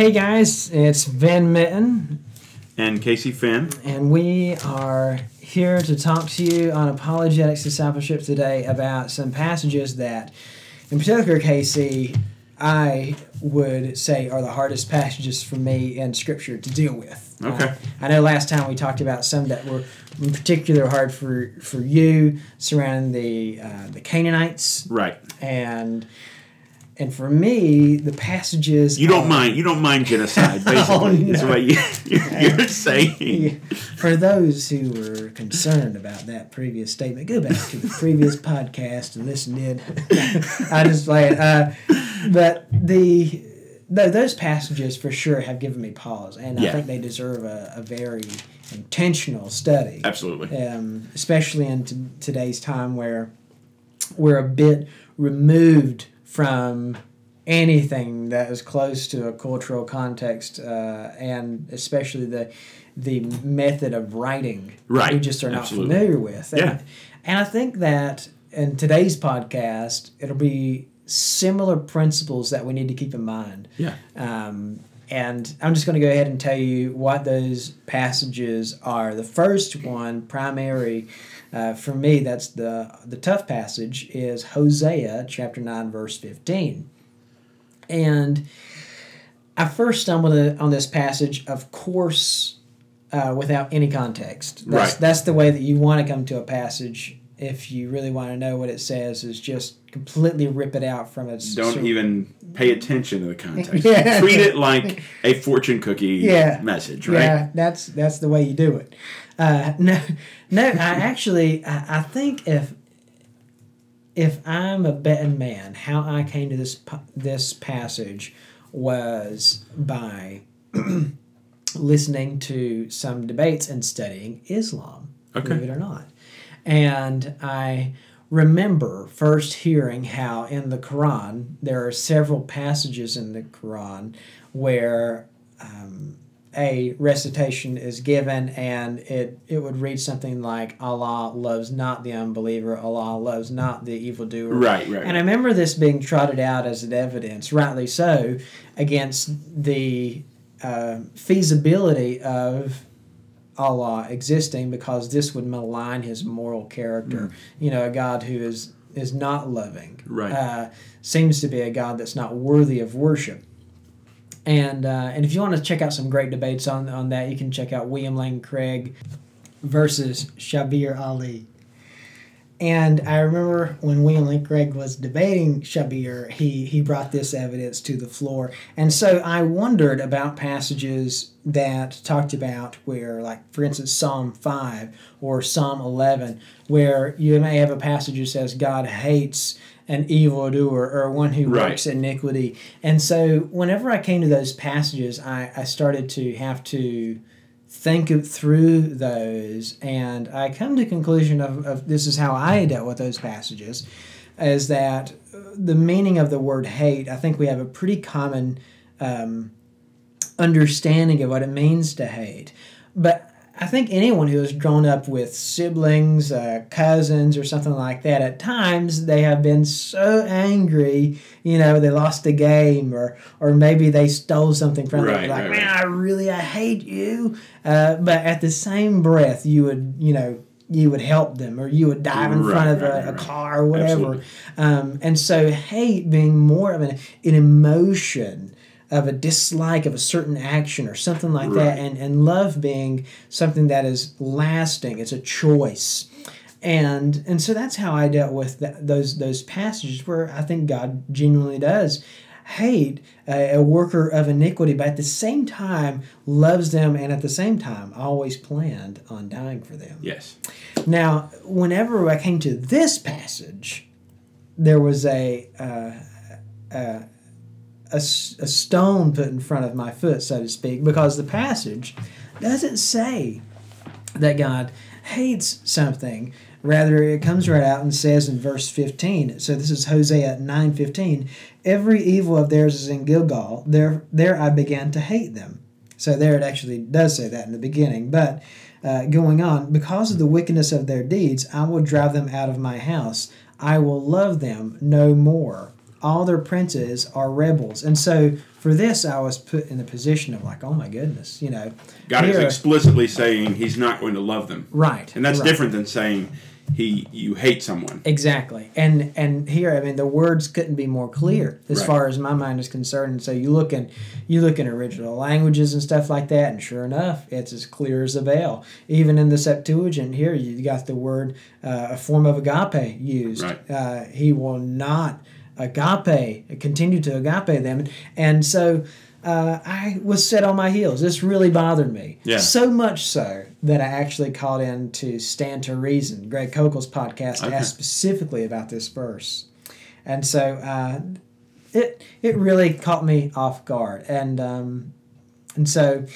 Hey guys, it's Van Mitten, And Casey Finn. and we are here to talk to you on apologetics discipleship today about some passages that, in particular, Casey, I would say are the hardest passages for me in Scripture to deal with. Okay. Uh, I know last time we talked about some that were in particular hard for, for you surrounding the uh, the Canaanites Right. and and for me the passages You don't are- mind. You don't mind genocide, basically. Oh, Is what you, you're, you're saying. For those who were concerned about that previous statement, go back to the previous podcast and listen in. I just play it. Uh, but the th- those passages for sure have given me pause, and I think they deserve a, a very intentional study. Absolutely. Um, especially in t- today's time where we're a bit removed from anything that is close to a cultural context, uh, and especially the the method of writing Right. we just are not Absolutely. familiar with. Yeah. And, and I think that in today's podcast, it'll be similar principles that we need to keep in mind. Yeah. Um, and I'm just going to go ahead and tell you what those passages are. The first one, primary uh, for me, that's the the tough passage, is Hosea chapter nine, verse fifteen. And I first stumbled on this passage, of course, uh, without any context. That's, Right. that's the way that you want to come to a passage if you really want to know what it says, is just completely rip it out from its. Don't sur- even pay attention to the context. Yeah. Treat it like a fortune cookie Yeah. message, right? Yeah, that's that's the way you do it. Uh, no, no. I actually, I, I think if if I'm a betting man, how I came to this this passage was by listening to some debates and studying Islam. Okay. Believe it or not, and I remember first hearing how in the Quran there are several passages in the Quran where um, a recitation is given and it, it would read something like Allah loves not the unbeliever, Allah loves not the evildoer. Right, right. And I remember this being trotted out as an evidence, rightly so, against the uh, feasibility of Allah existing because this would malign his moral character. You know, a God who is is not loving, Right. Uh, seems to be a God that's not worthy of worship. And uh, and if you want to check out some great debates on on that, you can check out William Lane Craig versus Shabir Ali. And I remember when William Lane Craig was debating Shabir, he, he brought this evidence to the floor. And so I wondered about passages that talked about where, like, for instance, Psalm 5 or Psalm 11, where you may have a passage that says God hates an evildoer or one who Right. works iniquity. And so whenever I came to those passages, I, I started to have to think through those. And i come to conclusion of, of this is how i dealt with those passages is that uh, the meaning of the word hate i think we have a pretty common um, understanding of what it means to hate. But i think anyone who has grown up with siblings uh, cousins or something like that at times they have been so angry you know they lost a game or or maybe they stole something from them like right, man right. I really I hate you. Uh, but at the same breath, you would you know you would help them or you would dive in Right, front of right, a, right, a car or whatever. Um, and so hate being more of an, an emotion of a dislike of a certain action or something like that, and and love being something that is lasting. It's a choice. And and so that's how I dealt with that, those those passages where I think God genuinely does hate a, a worker of iniquity, but at the same time loves them, and at the same time always planned on dying for them. Yes. Now, whenever I came to this passage, there was a uh, a, a a stone put in front of my foot, so to speak, because the passage doesn't say that God hates something. Rather, it comes right out and says in verse 15. So this is Hosea 9:15. Every evil of theirs is in Gilgal. There, there I began to hate them. So there it actually does say that in the beginning. But uh, going on, because of the wickedness of their deeds, I will drive them out of my house. I will love them no more. All their princes are rebels. And so for this, I was put in the position of like, oh my goodness, you know, God is explicitly saying He's not going to love them, right, and that's right. different than saying He you hate someone. Exactly, and and here, I mean, the words couldn't be more clear as Right. far as my mind is concerned. And so you look in, you look in original languages and stuff like that, and sure enough, it's as clear as a veil. Even in the Septuagint here, you got the word, uh, a form of agape used. Right. Uh, he will not agape, continue to agape them, and so. Uh, I was set on my heels. This really bothered me. Yeah. So much so that I actually called in to Stand to Reason, Greg Koukl's podcast, to Okay. ask specifically about this verse. And so uh, it it really caught me off guard. And um, and so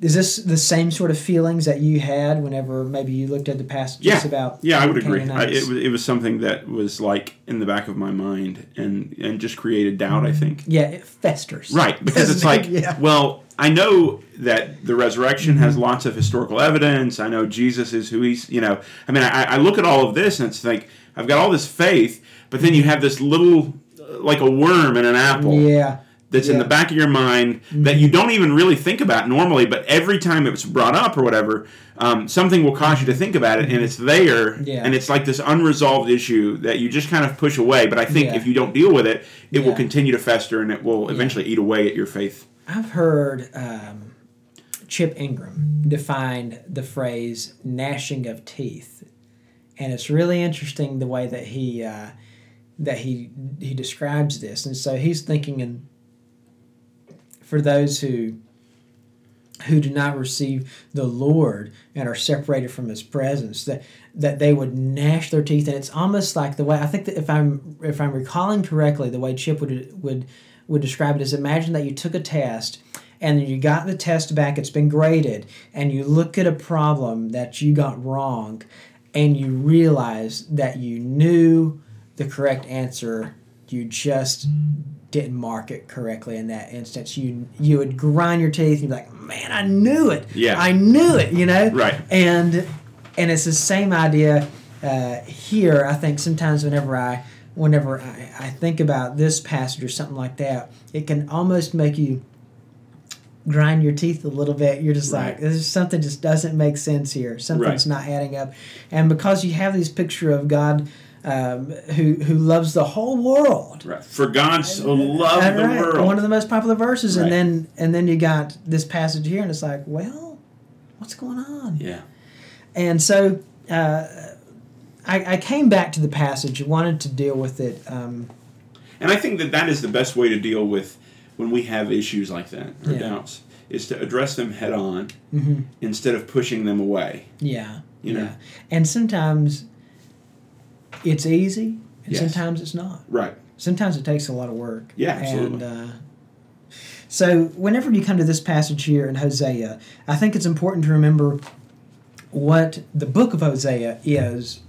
is this the same sort of feelings that you had whenever maybe you looked at the passages Yeah, about yeah, I would agree. I, it, was, it was something that was like in the back of my mind and and just created doubt. I think. yeah, it festers. Right, because it's like, yeah. well, I know that the resurrection has lots of historical evidence. I know Jesus is who he's, you know. I mean, I, I look at all of this and it's like I've got all this faith, but then you have this little, uh, like a worm in an apple Yeah. That's in the back of your mind that you don't even really think about normally, but every time it's brought up or whatever, um, something will cause you to think about it, and it's there, Yeah. and it's like this unresolved issue that you just kind of push away. But I think Yeah. if you don't deal with it, it will continue to fester, and it will eventually eat away at your faith. I've heard um, Chip Ingram define the phrase gnashing of teeth, and it's really interesting the way that he uh, that he he describes this. And so he's thinking in for those who who do not receive the Lord and are separated from His presence, that that they would gnash their teeth, and it's almost like the way I think that if I'm if I'm recalling correctly, the way Chip would would would describe it is imagine that you took a test and then you got the test back, it's been graded, and you look at a problem that you got wrong, and you realize that you knew the correct answer, you just didn't mark it correctly in that instance. You you would grind your teeth and you'd be like, man, I knew it. Yeah. I knew it, you know? Right. And and it's the same idea uh, here. I think sometimes whenever I whenever I, I think about this passage or something like that, it can almost make you grind your teeth a little bit. You're just like, Right. this is something just doesn't make sense here. Something's Right. not adding up. And because you have this picture of God um, who who loves the whole world. Right. For God so loved Right, the world. One of the most popular verses, Right. and then and then you got this passage here, and it's like, well, what's going on? yeah. And so uh, I, I came back to the passage, wanted to deal with it. Um, And I think that that is the best way to deal with when we have issues like that or Yeah. doubts is to address them head on mhm. instead of pushing them away. Yeah, You know? yeah. And sometimes it's easy, and Yes. sometimes it's not. Right. Sometimes it takes a lot of work. Yeah, absolutely. And uh, so, whenever you come to this passage here in Hosea, I think it's important to remember what the book of Hosea is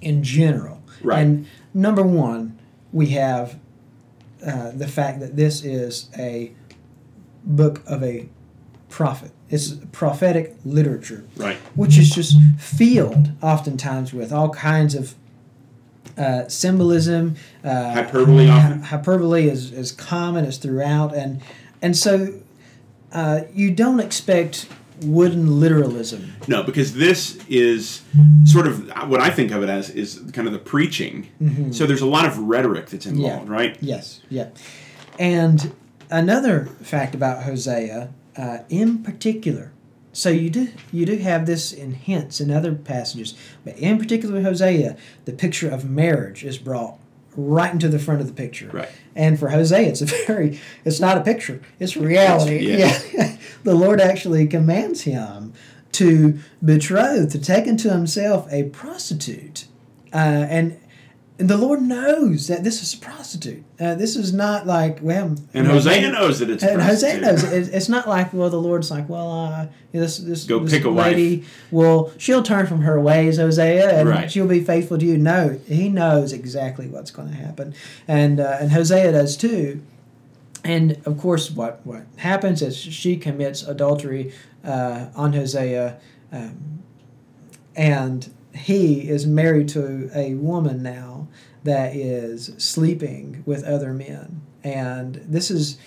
in general. Right. And number one, we have uh, the fact that this is a book of a prophet. It's prophetic literature Right. which is just filled oftentimes with all kinds of uh, symbolism. Uh, Hyperbole often. Hyperbole is, is common, is throughout, and and so uh, you don't expect wooden literalism. No, because this is sort of what I think of it as is kind of the preaching. So there's a lot of rhetoric that's involved, Yeah. right? Yes, yeah. And another fact about Hosea, uh, in particular, so you do you do have this in hints in other passages, but in particular Hosea, the picture of marriage is brought right into the front of the picture. Right. And for Hosea, it's a very it's not a picture; it's reality. Yeah. the Lord actually commands him to betroth, to take unto himself a prostitute, uh, and. And the Lord knows that this is a prostitute. Uh, this is not like well. And Hosea knows that it's and Hosea knows it. it's not like well the Lord's like well uh, this this, Go this pick a wife. lady well she'll turn from her ways Hosea and Right. she'll be faithful to you. No, he knows exactly what's going to happen, and uh, and Hosea does too. And of course, what what happens is she commits adultery uh, on Hosea, um, and he is married to a woman now that is sleeping with other men. And this is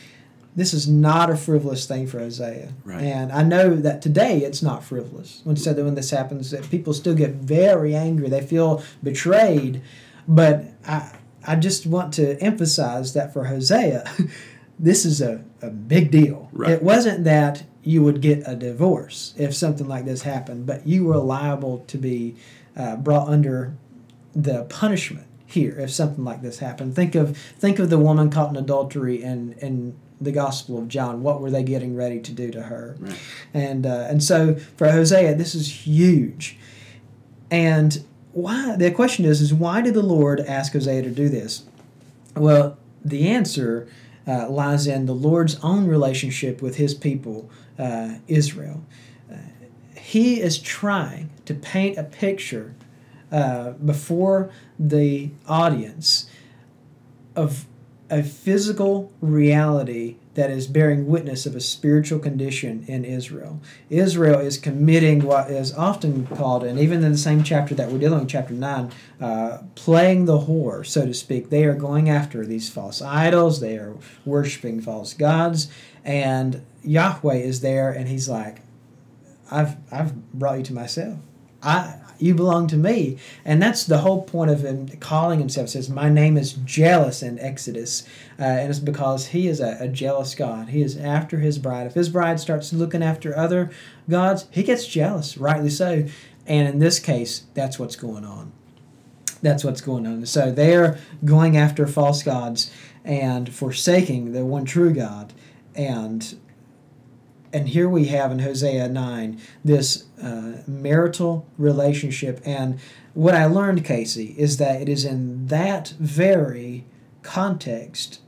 this is not a frivolous thing for Isaiah. Right. And I know that today it's not frivolous. When said that when this happens, that people still get very angry. They feel betrayed. But I I just want to emphasize that for Hosea, this is a, a big deal. Right. It wasn't that you would get a divorce if something like this happened, but you were liable to be uh, brought under the punishment here if something like this happened. Think of think of the woman caught in adultery in in the Gospel of John. What were they getting ready to do to her? Right. And uh, and so for Hosea, this is huge. And why? The question is, is why did the Lord ask Hosea to do this? Well, the answer uh, lies in the Lord's own relationship with His people, uh, Israel. Uh, he is trying to paint a picture uh, before the audience of a physical reality that is bearing witness of a spiritual condition in Israel. Israel is committing what is often called, and even in the same chapter that we're dealing with, chapter 9, uh, playing the whore, so to speak. They are going after these false idols, they are worshiping false gods, and Yahweh is there, and he's like, I've, I've brought you to myself. I, you belong to me. And that's the whole point of him calling himself. Says, My name is jealous in Exodus. Uh, and it's because he is a, a, jealous God. He is after his bride. If his bride starts looking after other gods, he gets jealous, rightly so. And in this case, that's what's going on. That's what's going on. So they're going after false gods and forsaking the one true God. And and here we have in Hosea 9 this uh, marital relationship. And what I learned, Casey, is that it is in that very context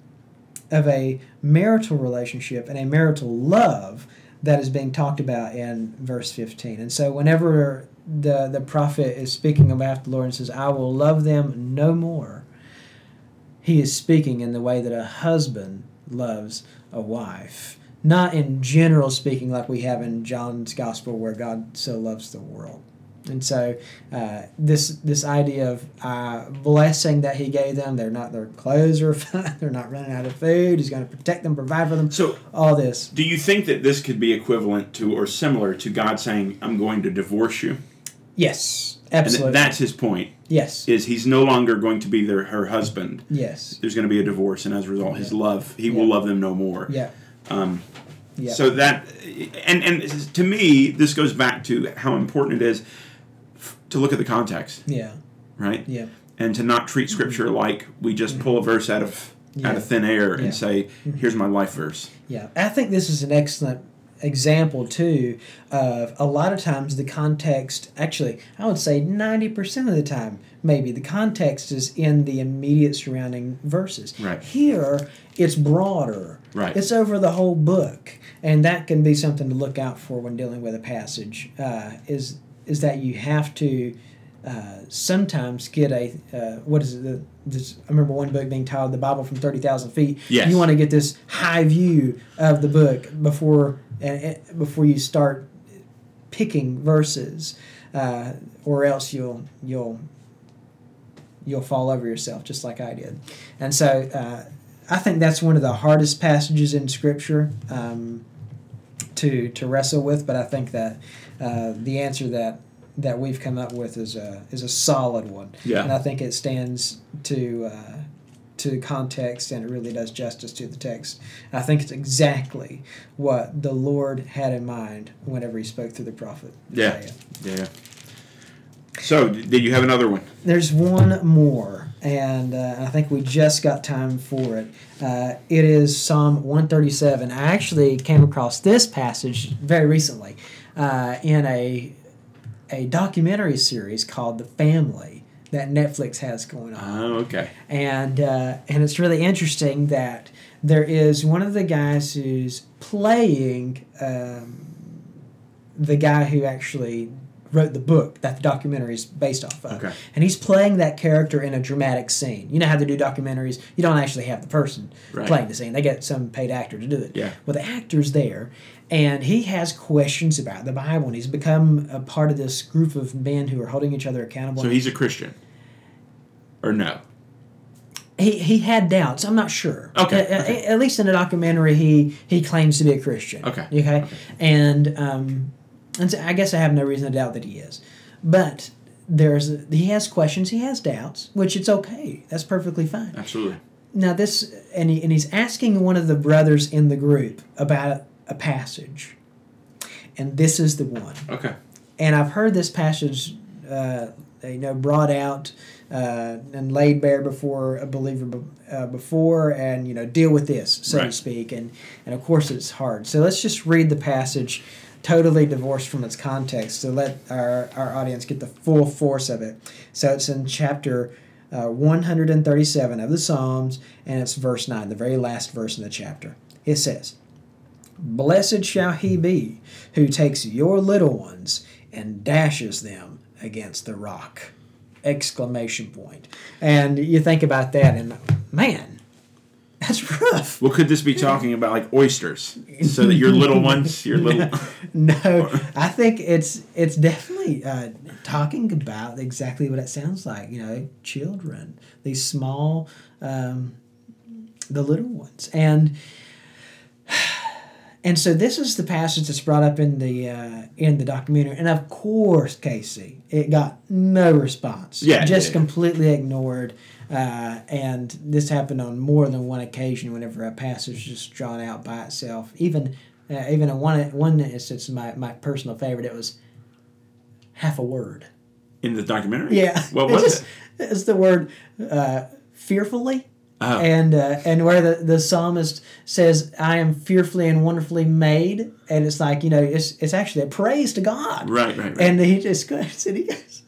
of a marital relationship and a marital love that is being talked about in verse 15. And so whenever the, the prophet is speaking about the Lord and says, I will love them no more, he is speaking in the way that a husband loves a wife not in general speaking like we have in John's gospel where God so loves the world. And so uh, this this idea of uh, blessing that he gave them, they're not their clothes are fine, they're not running out of food. He's going to protect them, provide for them. So all this. Do you think that this could be equivalent to or similar to God saying, "I'm going to divorce you"? Yes, absolutely. And that's his point. Yes. Is he's no longer going to be their her husband. Yes. There's going to be a divorce, and as a result, his love, he Yeah. will love them no more. Yeah. Um, Yeah. So that, and and to me, this goes back to how important it is f- to look at the context, yeah. right? Yeah. And to not treat mm-hmm. Scripture like we just pull a mm-hmm. verse out of out of thin air Yeah. and say, mm-hmm. "Here's my life verse." Yeah, I think this is an excellent example too of a lot of times the context actually I would say 90% of the time maybe the context is in the immediate surrounding verses. Right. Here it's broader. Right. It's over the whole book and that can be something to look out for when dealing with a passage uh, is is that you have to uh, sometimes get a uh, what is it? The, this, I remember one book being titled "The Bible from Thirty Thousand Feet." Yes. You want to get this high view of the book before and, and before you start picking verses, uh, or else you'll you'll you'll fall over yourself just like I did. And so uh, I think that's one of the hardest passages in Scripture um, to to wrestle with. But I think that uh, the answer that that we've come up with is a is a solid one. Yeah. And I think it stands to uh, to context and it really does justice to the text. I think it's exactly what the Lord had in mind whenever He spoke through the prophet. Yeah. Isaiah. Yeah. So, did you have another one? There's one more, and uh, I think we just got time for it. Uh, it is Psalm 137. I actually came across this passage very recently uh, in a a documentary series called The Family that Netflix has going on Oh, okay. and uh, and it's really interesting that there is one of the guys who's playing um, the guy who actually wrote the book that the documentary is based off of, Okay. and he's playing that character in a dramatic scene. You know how they do documentaries; you don't actually have the person Right. playing the scene; they get some paid actor to do it. Yeah. Well, the actor's there, and he has questions about the Bible, and he's become a part of this group of men who are holding each other accountable. So he's a Christian, or no? he, he had doubts. I'm not sure. Okay, At, at- okay. at least in the documentary, he he claims to be a Christian. Okay, Okay. And um, and so I guess I have no reason to doubt that he is, but there's he has questions, he has doubts, which it's okay. That's perfectly fine. Absolutely. Now this and he, and he's asking one of the brothers in the group about a passage, and this is the one Okay. and I've heard this passage, uh, you know, brought out uh, and laid bare before a believer be- uh, before, and you know, deal with this, so to speak, and and of course it's hard. So let's just read the passage, totally divorced from its context, to let our our audience get the full force of it. So it's in chapter. Uh, 137 of the Psalms, and it's verse 9, the very last verse in the chapter. It says, Blessed shall he be who takes your little ones and dashes them against the rock. Exclamation point. And you think about that and man, that's rough. Well, could this be talking about like oysters, so that your little ones, your little, No, I think it's it's definitely uh, talking about exactly what it sounds like. You know, children, these small, um, the little ones, and and so this is the passage that's brought up in the uh, in the documentary, and of course, Casey, it got no response. Yeah, just yeah, yeah. completely ignored. Uh, and this happened on more than one occasion. Whenever a passage is just drawn out by itself, even uh, even in one one instance, my my personal favorite, it was half a word. in the documentary. Yeah, What was just- it? It's the word uh, fearfully. Oh. And uh, and where the, the psalmist says, "I am fearfully and wonderfully made," and it's like you know, it's it's actually a praise to God. Right, right, right. And he just goes and he goes,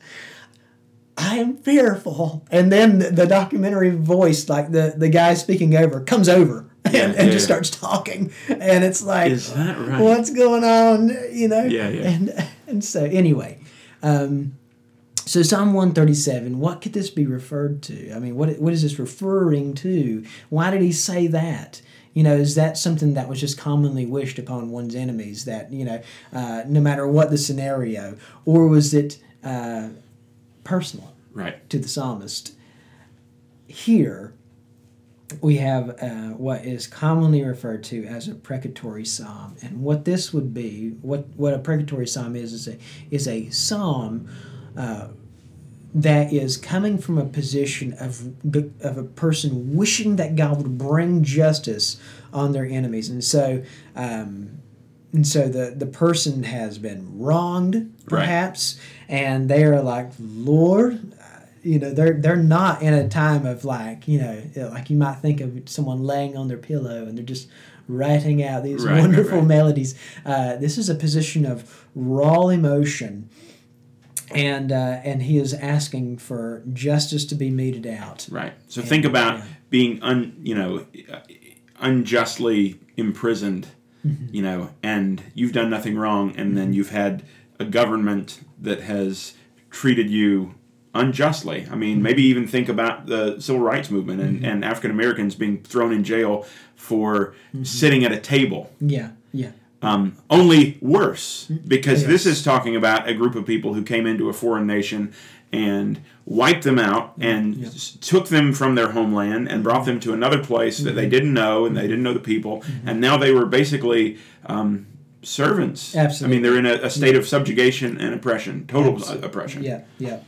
"I am fearful," and then the, the documentary voice, like the the guy speaking over, comes over and, Yeah, and yeah, just yeah. starts talking, and it's like, Is that right? What's going on? You know. Yeah, yeah. And and so anyway. Um, so Psalm 137, what could this be referred to? I mean, what what is this referring to? Why did he say that? You know, is that something that was just commonly wished upon one's enemies? That you know, uh, no matter what the scenario, or was it uh, personal Right. to the psalmist? Here, we have uh, what is commonly referred to as a precatory psalm, and what this would be, what what a precatory psalm is, is a is a psalm uh, that is coming from a position of of a person wishing that God would bring justice on their enemies, and so. Um, and so the, the person has been wronged, Right. perhaps, and they are like, Lord, uh, you know, they're they're not in a time of like, you know, like you might think of someone laying on their pillow and they're just writing out these Right, right, wonderful right. melodies. Uh, this is a position of raw emotion, and uh, and he is asking for justice to be meted out. Right. So And- think about yeah. being un, you know, unjustly imprisoned, Mm-hmm. you know, and you've done nothing wrong, and then you've had a government that has treated you unjustly. I Mm-hmm. mean, maybe even think about the civil rights movement and, and African Americans being thrown in jail for Mm-hmm. sitting at a table. Yeah, yeah, Um, only worse, because this is talking about a group of people who came into a foreign nation and wiped them out and yeah. took them from their homeland and brought them to another place that Mm-hmm. they didn't know and they didn't know the people, and now they were basically um, servants. Absolutely. I mean, they're in a, a state of subjugation and oppression, total Absolutely. oppression. Yeah, yeah.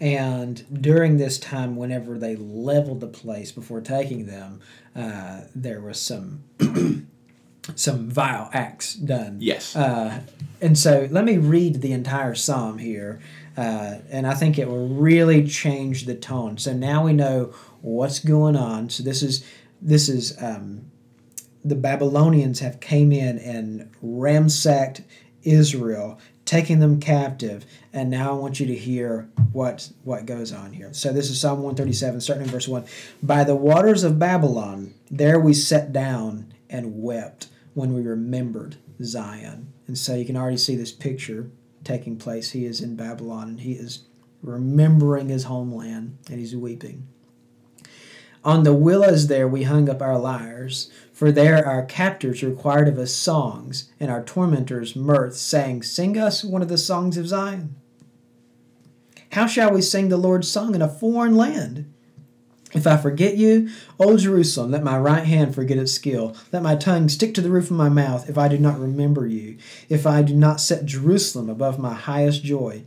And during this time, whenever they leveled the place before taking them, uh, there was some some vile acts done. Yes. Uh, and so let me read the entire psalm here, uh, and I think it will really change the tone. So now we know what's going on. So this is this is um, the Babylonians have came in and ransacked Israel, taking them captive. And now I want you to hear what what goes on here. So this is Psalm 137, starting in verse 1. By the waters of Babylon, there we sat down and wept when we remembered Zion. And so you can already see this picture taking place. He is in Babylon and he is remembering his homeland and he's weeping. On the willows there we hung up our lyres, for there our captors required of us songs, and our tormentors mirth, saying, Sing us one of the songs of Zion. How shall we sing the Lord's song in a foreign land? If I forget you, O Jerusalem, let my right hand forget its skill. Let my tongue stick to the roof of my mouth if I do not remember you, if I do not set Jerusalem above my highest joy.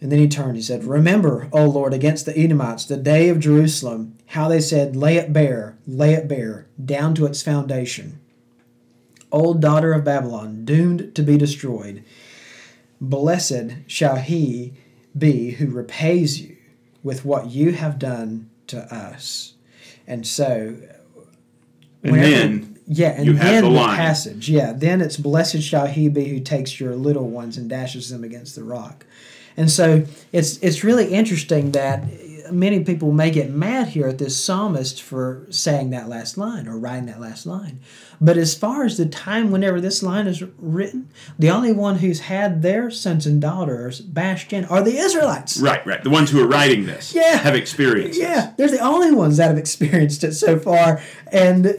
And then he turned, he said, Remember, O Lord, against the Edomites, the day of Jerusalem, how they said, Lay it bare, lay it bare, down to its foundation. Old daughter of Babylon, doomed to be destroyed. Blessed shall he be who repays you with what you have done to us. And so, and then yeah, and you then have the the line. passage, yeah, then it's blessed shall he be who takes your little ones and dashes them against the rock. And so it's it's really interesting that many people may get mad here at this psalmist for saying that last line or writing that last line. But as far as the time whenever this line is written, the only one who's had their sons and daughters bashed in are the Israelites. right, right, the ones who are writing this Yeah. have experienced this. Yeah, they're the only ones that have experienced it so far, and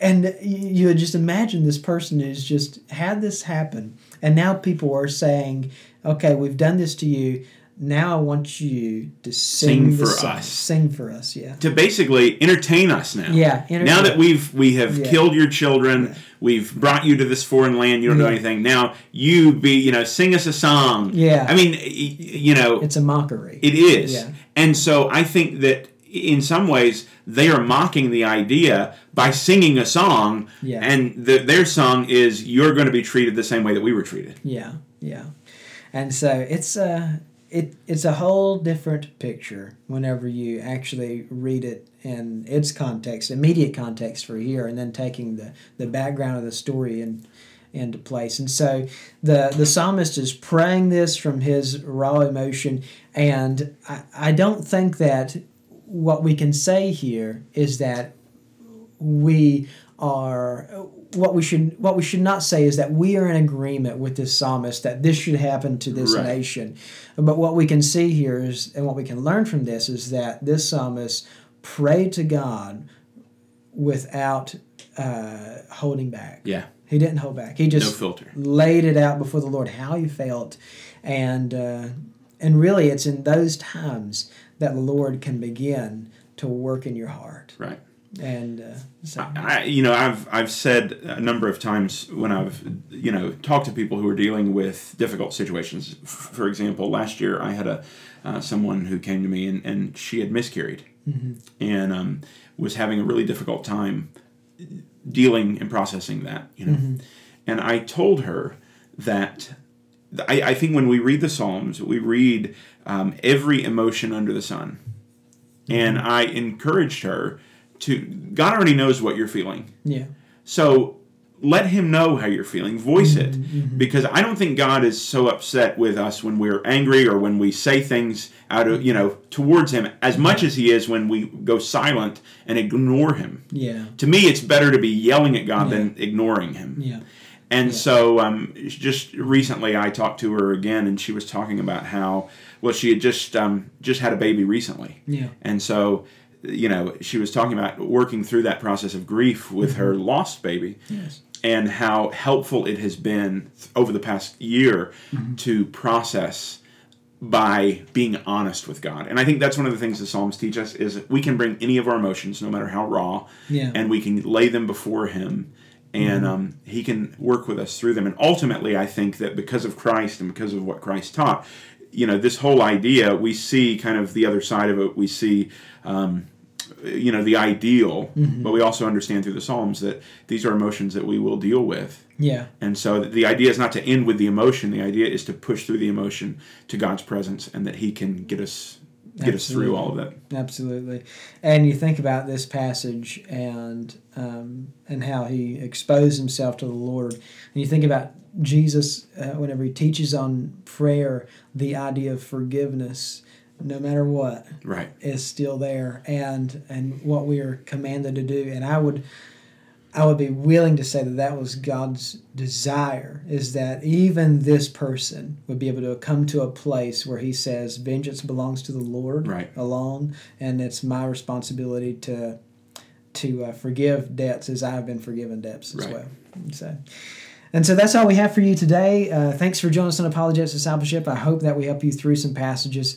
and you would just imagine this person who's just had this happen, and now people are saying, "Okay, we've done this to you. Now I want you to sing, Sing for song. us." Sing for us, yeah, to basically entertain us now. Yeah, Now that we've we have Yeah. killed your children, we've brought you to this foreign land. You don't know anything. Now you be you know sing us a song. Yeah. I mean you know it's a mockery. it is, Yeah. and so I think that in some ways they are mocking the idea by singing a song, Yeah. and the, their song is you're going to be treated the same way that we were treated. Yeah, yeah, and so it's a it it's a whole different picture whenever you actually read it in its context, immediate context for here, and then taking the the background of the story and into place. And so the the psalmist is praying this from his raw emotion, and I, I don't think that what we can say here is that we are what we should what we should not say is that we are in agreement with this psalmist that this should happen to this Right. nation but what we can see here is and what we can learn from this is that this psalmist prayed to god without uh, holding back Yeah, he didn't hold back he just no filter. laid it out before the Lord how he felt, and uh, and really it's in those times that the Lord can begin to work in your heart. Right. And uh, so I, you know, I've I've said a number of times when I've you know talked to people who are dealing with difficult situations. For example, last year I had a uh, someone who came to me and, and she had miscarried and um, was having a really difficult time dealing and processing that. You know, and I told her that I, I think when we read the Psalms, we read um, every emotion under the sun. And I encouraged her to, God already knows what you're feeling. yeah, So let Him know how you're feeling, voice it. Mm-hmm, Because I don't think God is so upset with us when we're angry or when we say things out of, you know, towards Him as much as He is when we go silent and ignore Him. yeah, To me, it's better to be yelling at God than ignoring Him. yeah, And so, um, just recently, I talked to her again, and she was talking about how well she had just um, just had a baby recently, yeah, and so you know she was talking about working through that process of grief with her lost baby, yes, and how helpful it has been over the past year to process by being honest with God. And I think that's one of the things the Psalms teach us is we can bring any of our emotions, no matter how raw, Yeah. and we can lay them before Him, and um, He can work with us through them. And ultimately, I think that because of Christ and because of what Christ taught, you know, this whole idea, we see kind of the other side of it. We see. Um, you know the ideal but we also understand through the psalms that these are emotions that we will deal with. Yeah, and so the idea is not to end with the emotion. The idea is to push through the emotion to god's presence and that he can get us get us through all of that. Absolutely. And you think about this passage and um, and how he exposed himself to the Lord, and you think about Jesus uh, whenever he teaches on prayer, the idea of forgiveness, no matter what. right is still there and and what we are commanded to do and i would i would be willing to say that that was god's desire is that even this person would be able to come to a place where he says vengeance belongs to the lord Right. alone and it's my responsibility to to uh, forgive debts as i have been forgiven debts as Right. well so and so that's all we have for you today. Uh, thanks for joining us on Apologetics Discipleship. I hope that we help you through some passages,